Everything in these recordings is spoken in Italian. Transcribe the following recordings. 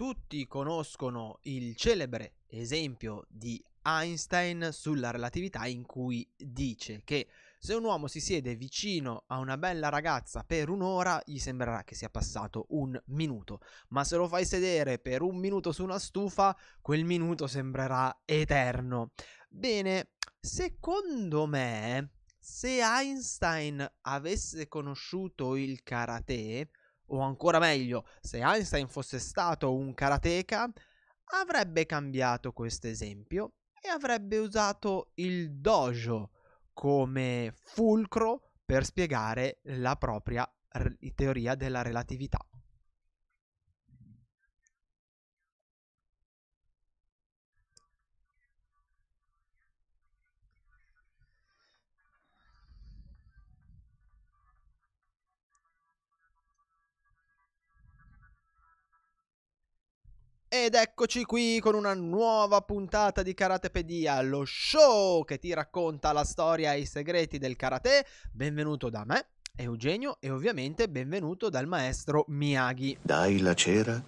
tutti conoscono il celebre esempio di Einstein sulla relatività in cui dice che se un uomo si siede vicino a una bella ragazza per un'ora gli sembrerà che sia passato un minuto, ma se lo fai sedere per un minuto su una stufa quel minuto sembrerà eterno. Bene, secondo me se Einstein avesse conosciuto il karate o ancora meglio, se Einstein fosse stato un karateka, avrebbe cambiato questo esempio e avrebbe usato il dojo come fulcro per spiegare la propria r- teoria della relatività. Ed eccoci qui con una nuova puntata di Karatepedia, lo show che ti racconta la storia e i segreti del karate. Benvenuto da me, Eugenio, e ovviamente benvenuto dal maestro Miyagi. Dai la cera,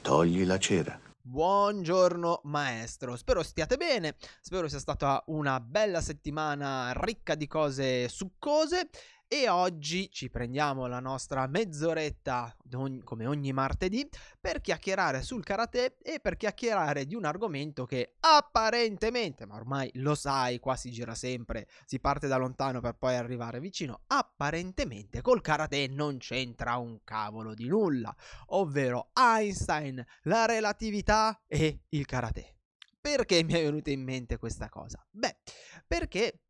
togli la cera. Buongiorno maestro, spero stiate bene, spero sia stata una bella settimana ricca di cose succose e oggi ci prendiamo la nostra mezz'oretta, come ogni martedì, per chiacchierare sul karate e per chiacchierare di un argomento che apparentemente, ma ormai lo sai, qua si gira sempre, si parte da lontano per poi arrivare vicino, apparentemente col karate non c'entra un cavolo di nulla, ovvero Einstein, la relatività e il karate. Perché mi è venuta in mente questa cosa? Beh, perché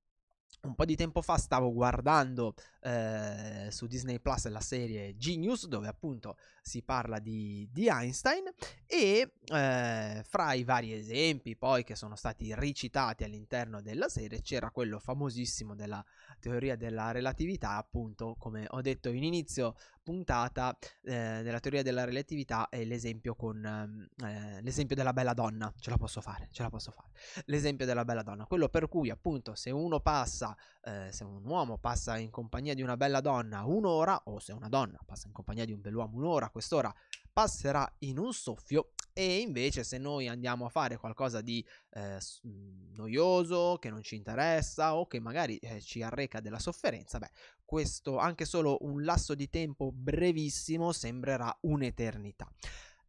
un po' di tempo fa stavo guardando eh, su Disney Plus la serie Genius, dove appunto si parla di, di Einstein, e eh, fra i vari esempi poi che sono stati ricitati all'interno della serie c'era quello famosissimo della teoria della relatività, appunto, come ho detto in inizio puntata, eh, della teoria della relatività è l'esempio con ehm, eh, l'esempio della bella donna. Ce la posso fare, ce la posso fare. L'esempio della bella donna, quello per cui appunto se uno passa, eh, se un uomo passa in compagnia di una bella donna un'ora, o se una donna passa in compagnia di un bell'uomo un'ora, quest'ora passerà in un soffio e invece se noi andiamo a fare qualcosa di eh, mhmm, noioso, che non ci interessa o che magari eh, ci arreca della sofferenza, beh, questo anche solo un lasso di tempo brevissimo sembrerà un'eternità.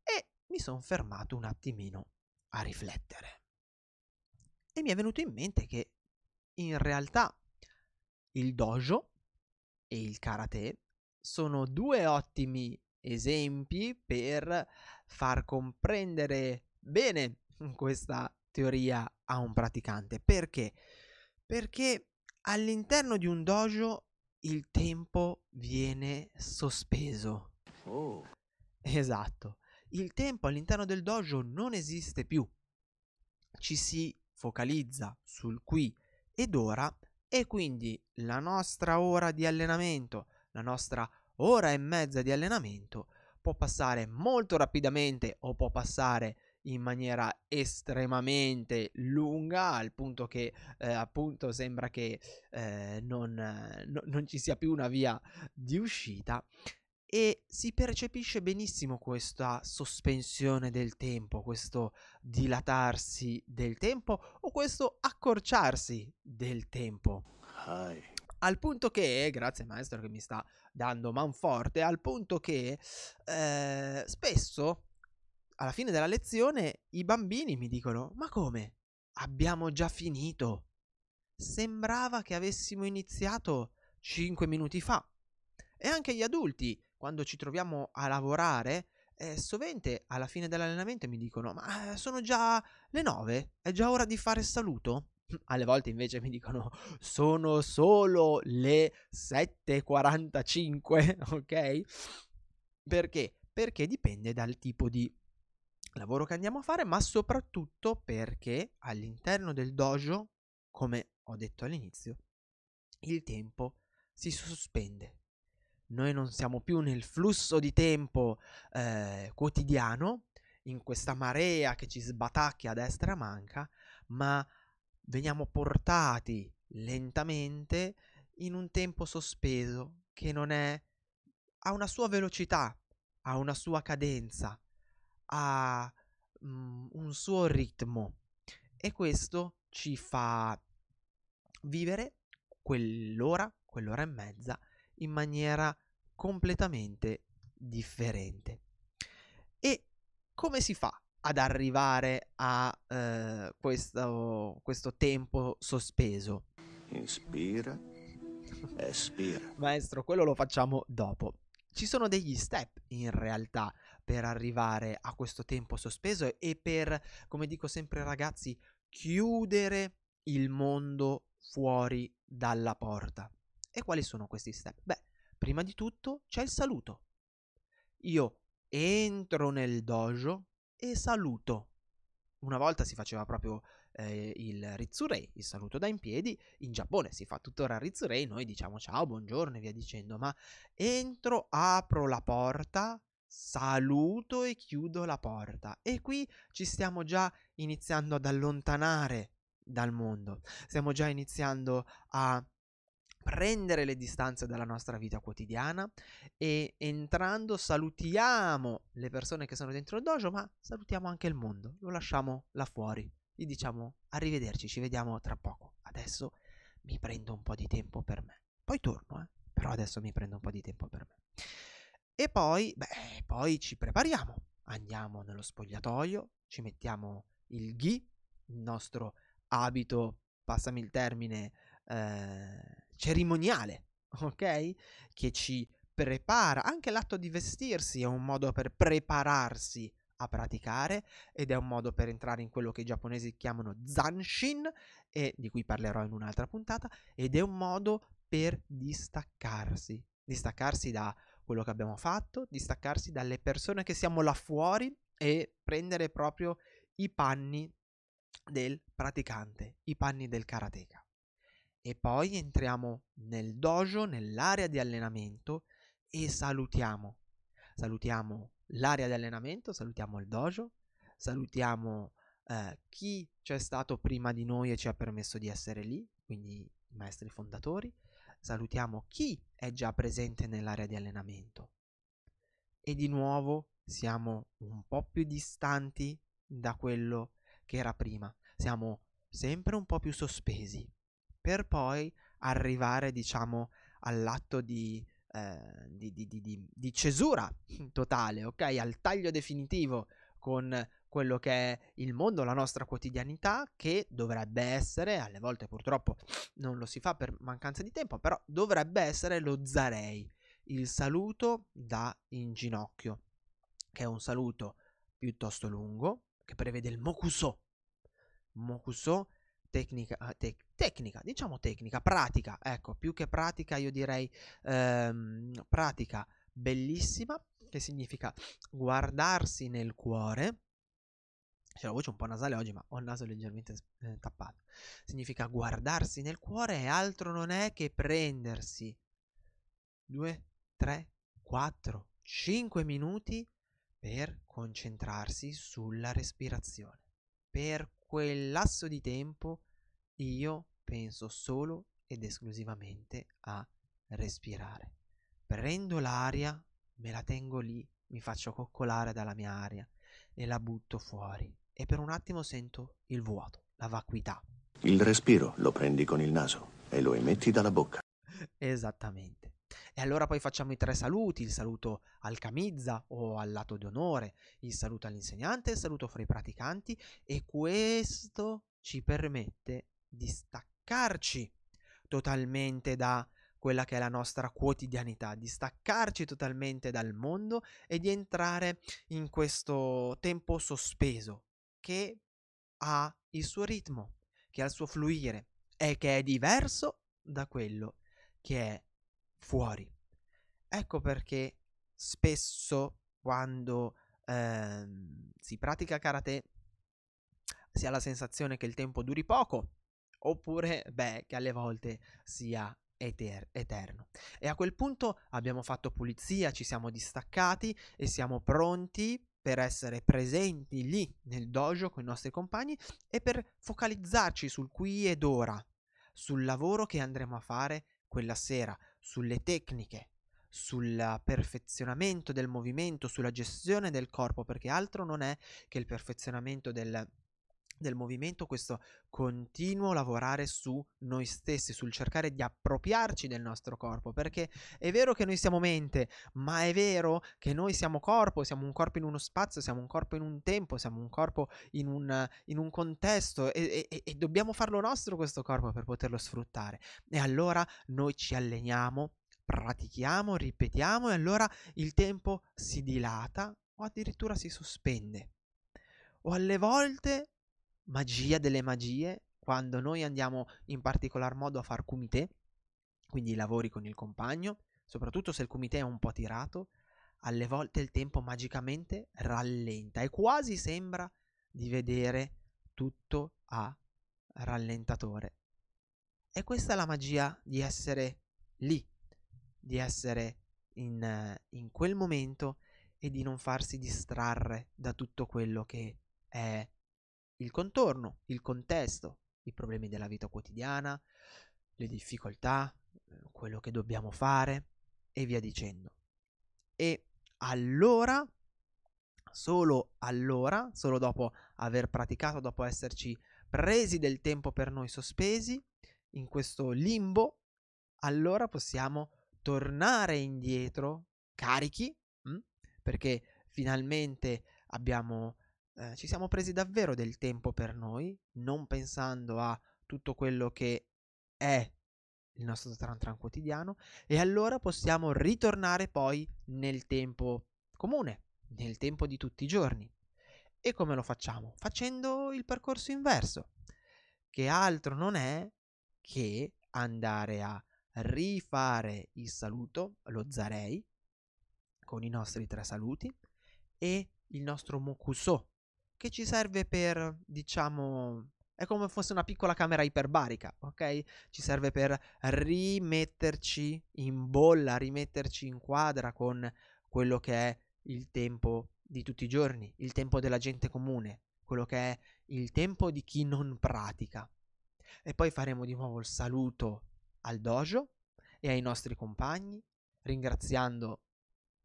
E mi sono fermato un attimino a riflettere. E mi è venuto in mente che in realtà il dojo e il karate sono due ottimi esempi per far comprendere bene questa teoria a un praticante. Perché? Perché all'interno di un dojo il tempo viene sospeso. Oh. Esatto. Il tempo all'interno del dojo non esiste più. Ci si focalizza sul qui ed ora e quindi la nostra ora di allenamento, la nostra ora e mezza di allenamento può passare molto rapidamente o può passare in maniera estremamente lunga al punto che eh, appunto sembra che eh, non, no, non ci sia più una via di uscita e si percepisce benissimo questa sospensione del tempo, questo dilatarsi del tempo o questo accorciarsi del tempo. Hi. Al punto che, grazie maestro che mi sta dando manforte, al punto che eh, spesso alla fine della lezione i bambini mi dicono: Ma come? Abbiamo già finito. Sembrava che avessimo iniziato 5 minuti fa. E anche gli adulti, quando ci troviamo a lavorare, eh, sovente alla fine dell'allenamento mi dicono: Ma eh, sono già le 9? È già ora di fare saluto? alle volte invece mi dicono sono solo le 7.45, ok? Perché? Perché dipende dal tipo di lavoro che andiamo a fare, ma soprattutto perché all'interno del dojo, come ho detto all'inizio, il tempo si sospende. Noi non siamo più nel flusso di tempo eh, quotidiano, in questa marea che ci sbatacchia a destra e a manca, ma veniamo portati lentamente in un tempo sospeso che non è ha una sua velocità, ha una sua cadenza, ha mm, un suo ritmo. E questo ci fa vivere quell'ora, quell'ora e mezza in maniera completamente differente. E come si fa ad arrivare a eh, questo, questo tempo sospeso? Inspira, espira. Maestro, quello lo facciamo dopo. Ci sono degli step in realtà per arrivare a questo tempo sospeso e per, come dico sempre ragazzi, chiudere il mondo fuori dalla porta. E quali sono questi step? Beh, prima di tutto c'è il saluto. Io entro nel dojo e saluto. Una volta si faceva proprio eh, il Ritsurei, il saluto da in piedi, in Giappone si fa tuttora Ritsurei, noi diciamo ciao, buongiorno e via dicendo, ma entro, apro la porta, saluto e chiudo la porta. E qui ci stiamo già iniziando ad allontanare dal mondo, stiamo già iniziando a prendere le distanze dalla nostra vita quotidiana e entrando salutiamo le persone che sono dentro il dojo, ma salutiamo anche il mondo, lo lasciamo là fuori. Gli diciamo arrivederci, ci vediamo tra poco. Adesso mi prendo un po' di tempo per me. Poi torno, eh? però adesso mi prendo un po' di tempo per me. E poi, beh, poi ci prepariamo. Andiamo nello spogliatoio, ci mettiamo il ghi, il nostro abito, passami il termine, eh, cerimoniale, ok? Che ci prepara, anche l'atto di vestirsi è un modo per prepararsi a praticare ed è un modo per entrare in quello che i giapponesi chiamano zanshin e di cui parlerò in un'altra puntata ed è un modo per distaccarsi, distaccarsi da quello che abbiamo fatto, distaccarsi dalle persone che siamo là fuori e prendere proprio i panni del praticante, i panni del karateka e poi entriamo nel dojo, nell'area di allenamento e salutiamo. Salutiamo l'area di allenamento, salutiamo il dojo, salutiamo eh, chi c'è stato prima di noi e ci ha permesso di essere lì, quindi i maestri fondatori, salutiamo chi è già presente nell'area di allenamento. E di nuovo siamo un po' più distanti da quello che era prima, siamo sempre un po' più sospesi per poi arrivare, diciamo, all'atto di, eh, di, di, di, cesura totale, ok? Al taglio definitivo con quello che è il mondo, la nostra quotidianità, che dovrebbe essere, alle volte purtroppo non lo si fa per mancanza di tempo, però dovrebbe essere lo zarei, il saluto da in ginocchio, che è un saluto piuttosto lungo, che prevede il mokuso. Mokuso tecnica, ah, tec- tecnica, diciamo tecnica, pratica, ecco, più che pratica io direi ehm, pratica bellissima, che significa guardarsi nel cuore. C'è la voce un po' nasale oggi, ma ho il naso leggermente eh, tappato. Significa guardarsi nel cuore e altro non è che prendersi 2, 3, 4, 5 minuti per concentrarsi sulla respirazione. Per quel lasso di tempo io penso solo ed esclusivamente a respirare. Prendo l'aria, me la tengo lì, mi faccio coccolare dalla mia aria e la butto fuori e per un attimo sento il vuoto, la vacuità. Il respiro lo prendi con il naso e lo emetti dalla bocca. Esattamente. E allora poi facciamo i tre saluti, il saluto al camizza o al lato d'onore, il saluto all'insegnante, il saluto fra i praticanti e questo ci permette di staccarci totalmente da quella che è la nostra quotidianità, di staccarci totalmente dal mondo e di entrare in questo tempo sospeso che ha il suo ritmo, che ha il suo fluire e che è diverso da quello che è fuori. Ecco perché spesso quando ehm, si pratica karate si ha la sensazione che il tempo duri poco, oppure, beh, che alle volte sia eter- eterno. E a quel punto abbiamo fatto pulizia, ci siamo distaccati e siamo pronti per essere presenti lì nel dojo con i nostri compagni e per focalizzarci sul qui ed ora, sul lavoro che andremo a fare quella sera, sulle tecniche, sul perfezionamento del movimento, sulla gestione del corpo, perché altro non è che il perfezionamento del, del movimento, questo continuo lavorare su noi stessi, sul cercare di appropriarci del nostro corpo, perché è vero che noi siamo mente, ma è vero che noi siamo corpo, siamo un corpo in uno spazio, siamo un corpo in un tempo, siamo un corpo in un, in un contesto e, e, e dobbiamo farlo nostro questo corpo per poterlo sfruttare. E allora noi ci alleniamo pratichiamo, ripetiamo e allora il tempo si dilata o addirittura si sospende. O alle volte, magia delle magie, quando noi andiamo in particolar modo a far kumite, quindi lavori con il compagno, soprattutto se il kumite è un po' tirato, alle volte il tempo magicamente rallenta e quasi sembra di vedere tutto a rallentatore. E questa è la magia di essere lì, di essere in, in quel momento e di non farsi distrarre da tutto quello che è il contorno, il contesto, i problemi della vita quotidiana, le difficoltà, quello che dobbiamo fare e via dicendo. E allora, solo allora, solo dopo aver praticato, dopo esserci presi del tempo per noi sospesi in questo limbo, allora possiamo tornare indietro carichi, mh? Mm? perché finalmente abbiamo, eh, ci siamo presi davvero del tempo per noi, non pensando a tutto quello che è il nostro tran tran quotidiano, e allora possiamo ritornare poi nel tempo comune, nel tempo di tutti i giorni. E come lo facciamo? Facendo il percorso inverso, che altro non è che andare a rifare il saluto, lo zarei, con i nostri tre saluti, e il nostro mokuso, che ci serve per, diciamo, è come fosse una piccola camera iperbarica, ok? Ci serve per rimetterci in bolla, rimetterci in quadra con quello che è il tempo di tutti i giorni, il tempo della gente comune, quello che è il tempo di chi non pratica. E poi faremo di nuovo il saluto al dojo e ai nostri compagni, ringraziando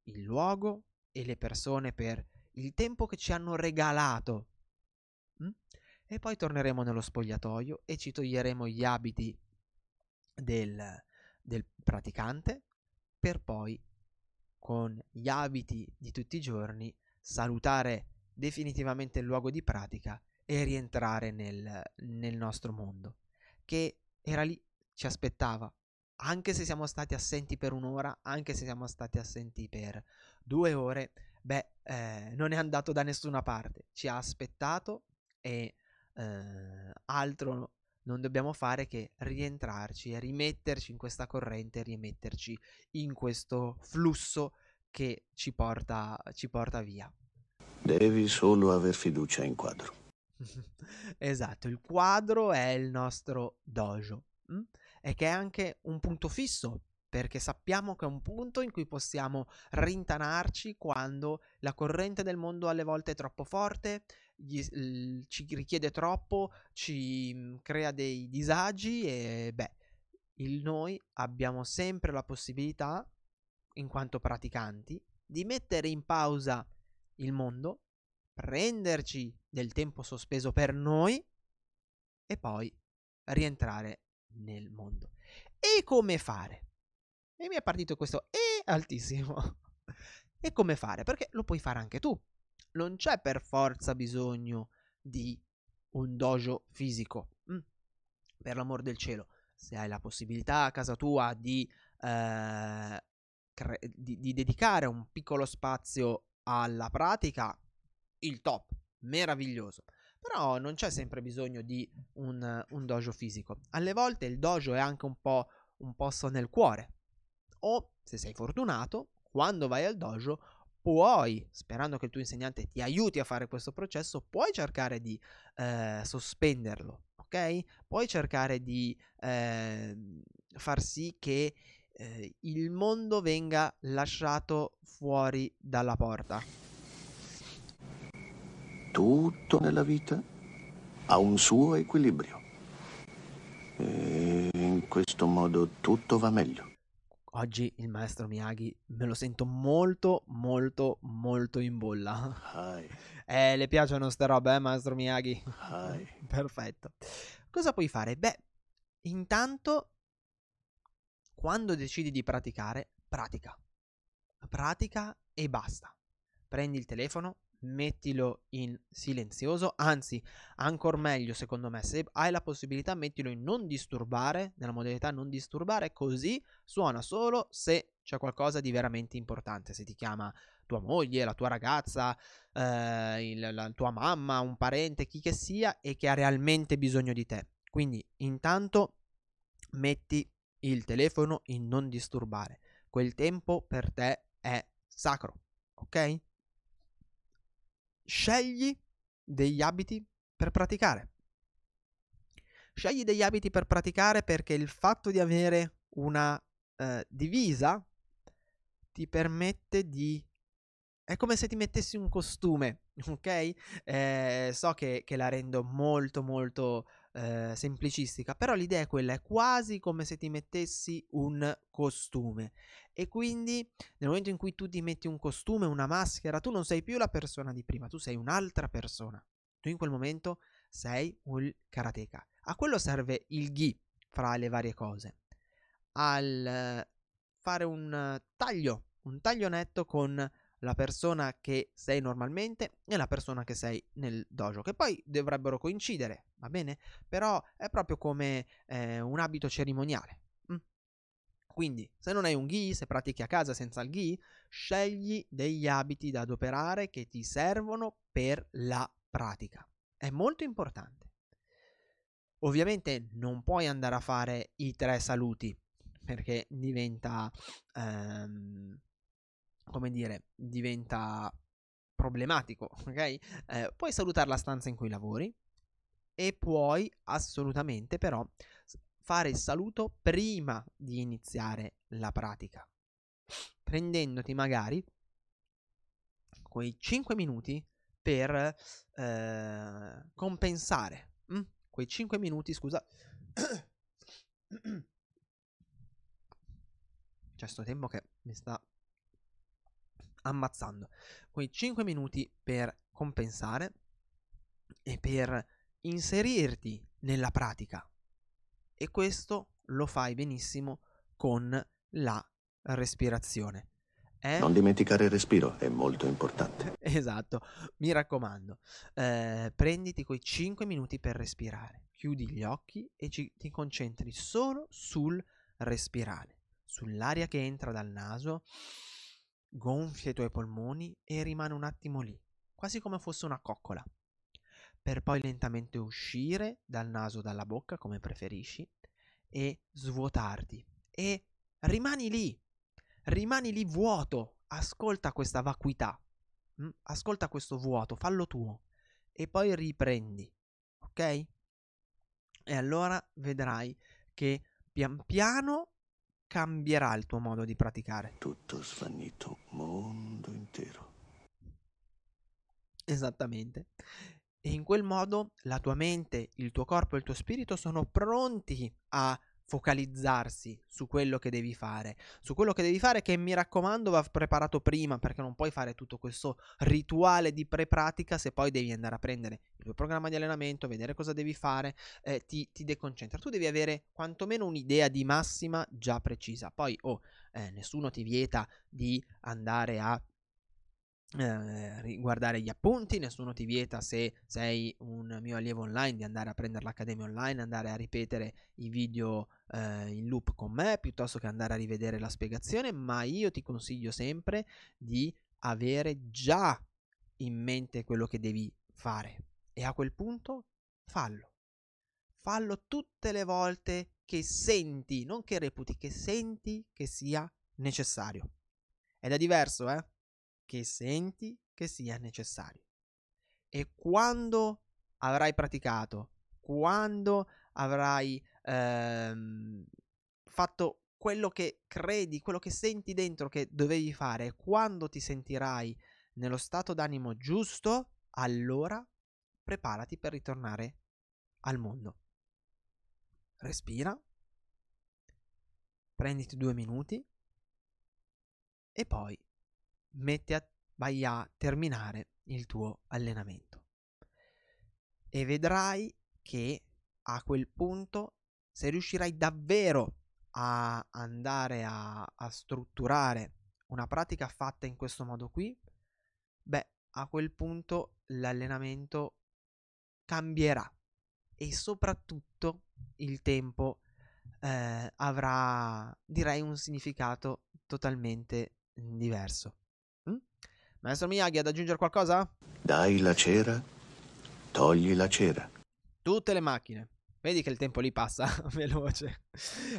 il luogo e le persone per il tempo che ci hanno regalato. E poi torneremo nello spogliatoio e ci toglieremo gli abiti del, del praticante per poi con gli abiti di tutti i giorni salutare definitivamente il luogo di pratica e rientrare nel, nel nostro mondo che era lì ci aspettava. Anche se siamo stati assenti per un'ora, anche se siamo stati assenti per due ore, beh, eh, non è andato da nessuna parte. Ci ha aspettato e eh, altro non dobbiamo fare che rientrarci e rimetterci in questa corrente, rimetterci in questo flusso che ci porta, ci porta via. Devi solo aver fiducia in quadro. esatto, il quadro è il nostro dojo. Mh? e che è anche un punto fisso, perché sappiamo che è un punto in cui possiamo rintanarci quando la corrente del mondo alle volte è troppo forte, gli, ci richiede troppo, ci mhmm, crea dei disagi e beh, il noi abbiamo sempre la possibilità, in quanto praticanti, di mettere in pausa il mondo, prenderci del tempo sospeso per noi e poi rientrare nel mondo. E come fare? E mi è partito questo E altissimo. e come fare? Perché lo puoi fare anche tu. Non c'è per forza bisogno di un dojo fisico. Mm. Per l'amor del cielo, se hai la possibilità a casa tua di, eh, cre- di, di dedicare un piccolo spazio alla pratica, il top, meraviglioso. Però non c'è sempre bisogno di un, un dojo fisico. Alle volte il dojo è anche un po' un posto nel cuore. O, se sei fortunato, quando vai al dojo puoi, sperando che il tuo insegnante ti aiuti a fare questo processo, puoi cercare di eh, sospenderlo, ok? Puoi cercare di eh, far sì che eh, il mondo venga lasciato fuori dalla porta tutto nella vita ha un suo equilibrio. E in questo modo tutto va meglio. Oggi il maestro Miyagi me lo sento molto, molto, molto in bolla. Hai, Eh, le piacciono ste robe, eh, maestro Miyagi? hai. Perfetto. Cosa puoi fare? Beh, intanto, quando decidi di praticare, pratica. Pratica e basta. Prendi il telefono, mettilo in silenzioso, anzi, ancora meglio secondo me, se hai la possibilità, mettilo in non disturbare, nella modalità non disturbare, così suona solo se c'è qualcosa di veramente importante, se ti chiama tua moglie, la tua ragazza, eh, il- la tua mamma, un parente, chi che sia e che ha realmente bisogno di te. Quindi intanto metti il telefono in non disturbare. Quel tempo per te è sacro, ok? Scegli degli abiti per praticare. Scegli degli abiti per praticare perché il fatto di avere una eh, divisa ti permette di è come se ti mettessi un costume, ok? Eh, so che, che la rendo molto molto eh, semplicistica, però l'idea è quella, è quasi come se ti mettessi un costume. E quindi nel momento in cui tu ti metti un costume, una maschera, tu non sei più la persona di prima, tu sei un'altra persona. Tu in quel momento sei un karateka. A quello serve il gi fra le varie cose. Al fare un taglio, un taglio netto con la persona che sei normalmente e la persona che sei nel dojo, che poi dovrebbero coincidere, va bene? Però è proprio come eh, un abito cerimoniale. Quindi, se non hai un gi, se pratichi a casa senza il gi, scegli degli abiti da adoperare che ti servono per la pratica. È molto importante. Ovviamente non puoi andare a fare i tre saluti perché diventa ehm, come dire, diventa problematico, ok? Eh, puoi salutare la stanza in cui lavori e puoi assolutamente però fare il saluto prima di iniziare la pratica, prendendoti magari quei 5 minuti per eh, compensare, mm? quei 5 minuti, scusa. C'è sto tempo che mi sta ammazzando. Quei 5 minuti per compensare e per inserirti nella pratica. E questo lo fai benissimo con la respirazione. Eh? Non dimenticare il respiro, è molto importante. Esatto, mi raccomando, eh, prenditi quei 5 minuti per respirare, chiudi gli occhi e ci- ti concentri solo sul respirare, sull'aria che entra dal naso, gonfia i tuoi polmoni e rimane un attimo lì, quasi come fosse una coccola, per poi lentamente uscire dal naso o dalla bocca, come preferisci, e svuotarti. E rimani lì, rimani lì vuoto, ascolta questa vacuità. Mm? Ascolta questo vuoto, fallo tuo e poi riprendi, ok? E allora vedrai che pian piano cambierà il tuo modo di praticare. Tutto svanito, mondo intero. Esattamente. E in quel modo la tua mente, il tuo corpo e il tuo spirito sono pronti a focalizzarsi su quello che devi fare, su quello che devi fare che mi raccomando va preparato prima perché non puoi fare tutto questo rituale di pre-pratica se poi devi andare a prendere il tuo programma di allenamento, vedere cosa devi fare, eh, ti, ti deconcentra. Tu devi avere quantomeno un'idea di massima già precisa. Poi, oh, eh, nessuno ti vieta di andare a eh, riguardare gli appunti, nessuno ti vieta se sei un mio allievo online di andare a prendere l'accademia online, andare a ripetere i video eh, in loop con me piuttosto che andare a rivedere la spiegazione, ma io ti consiglio sempre di avere già in mente quello che devi fare e a quel punto fallo. Fallo tutte le volte che senti, non che reputi, che senti che sia necessario. Ed è diverso, eh? Che senti che sia necessario. E quando avrai praticato, quando avrai ehm, fatto quello che credi, quello che senti dentro che dovevi fare, quando ti sentirai nello stato d'animo giusto, allora preparati per ritornare al mondo. Respira, prenditi due minuti e poi metti a, vai a terminare il tuo allenamento. E vedrai che a quel punto, se riuscirai davvero a andare a, a strutturare una pratica fatta in questo modo qui, beh, a quel punto l'allenamento cambierà e soprattutto il tempo eh, avrà, direi, un significato totalmente diverso. Maestro Miyagi, ad aggiungere qualcosa? Dai la cera, togli la cera. Tutte le macchine. Vedi che il tempo lì passa veloce.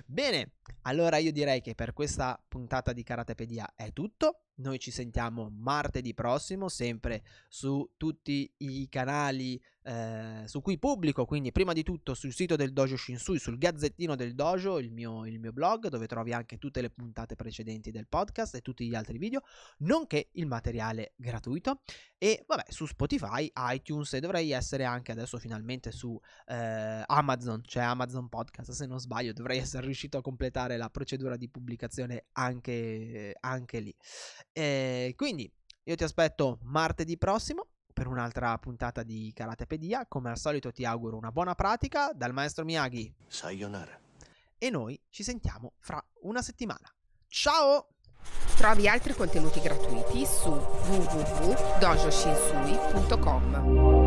Bene, allora io direi che per questa puntata di Karatepedia è tutto. Noi ci sentiamo martedì prossimo, sempre su tutti i canali eh, su cui pubblico, quindi prima di tutto sul sito del Dojo Shinsui, sul Gazzettino del Dojo, il mio, il mio blog, dove trovi anche tutte le puntate precedenti del podcast e tutti gli altri video, nonché il materiale gratuito. E vabbè, su Spotify, iTunes e dovrei essere anche adesso finalmente su eh, Amazon, cioè Amazon Podcast, se non sbaglio, dovrei essere riuscito a completare la procedura di pubblicazione anche, anche lì. E quindi io ti aspetto martedì prossimo per un'altra puntata di Karatepedia. Come al solito ti auguro una buona pratica dal maestro Miyagi. Sayonara. E noi ci sentiamo fra una settimana. Ciao! Trovi altri contenuti gratuiti su www.dojoshinsui.com.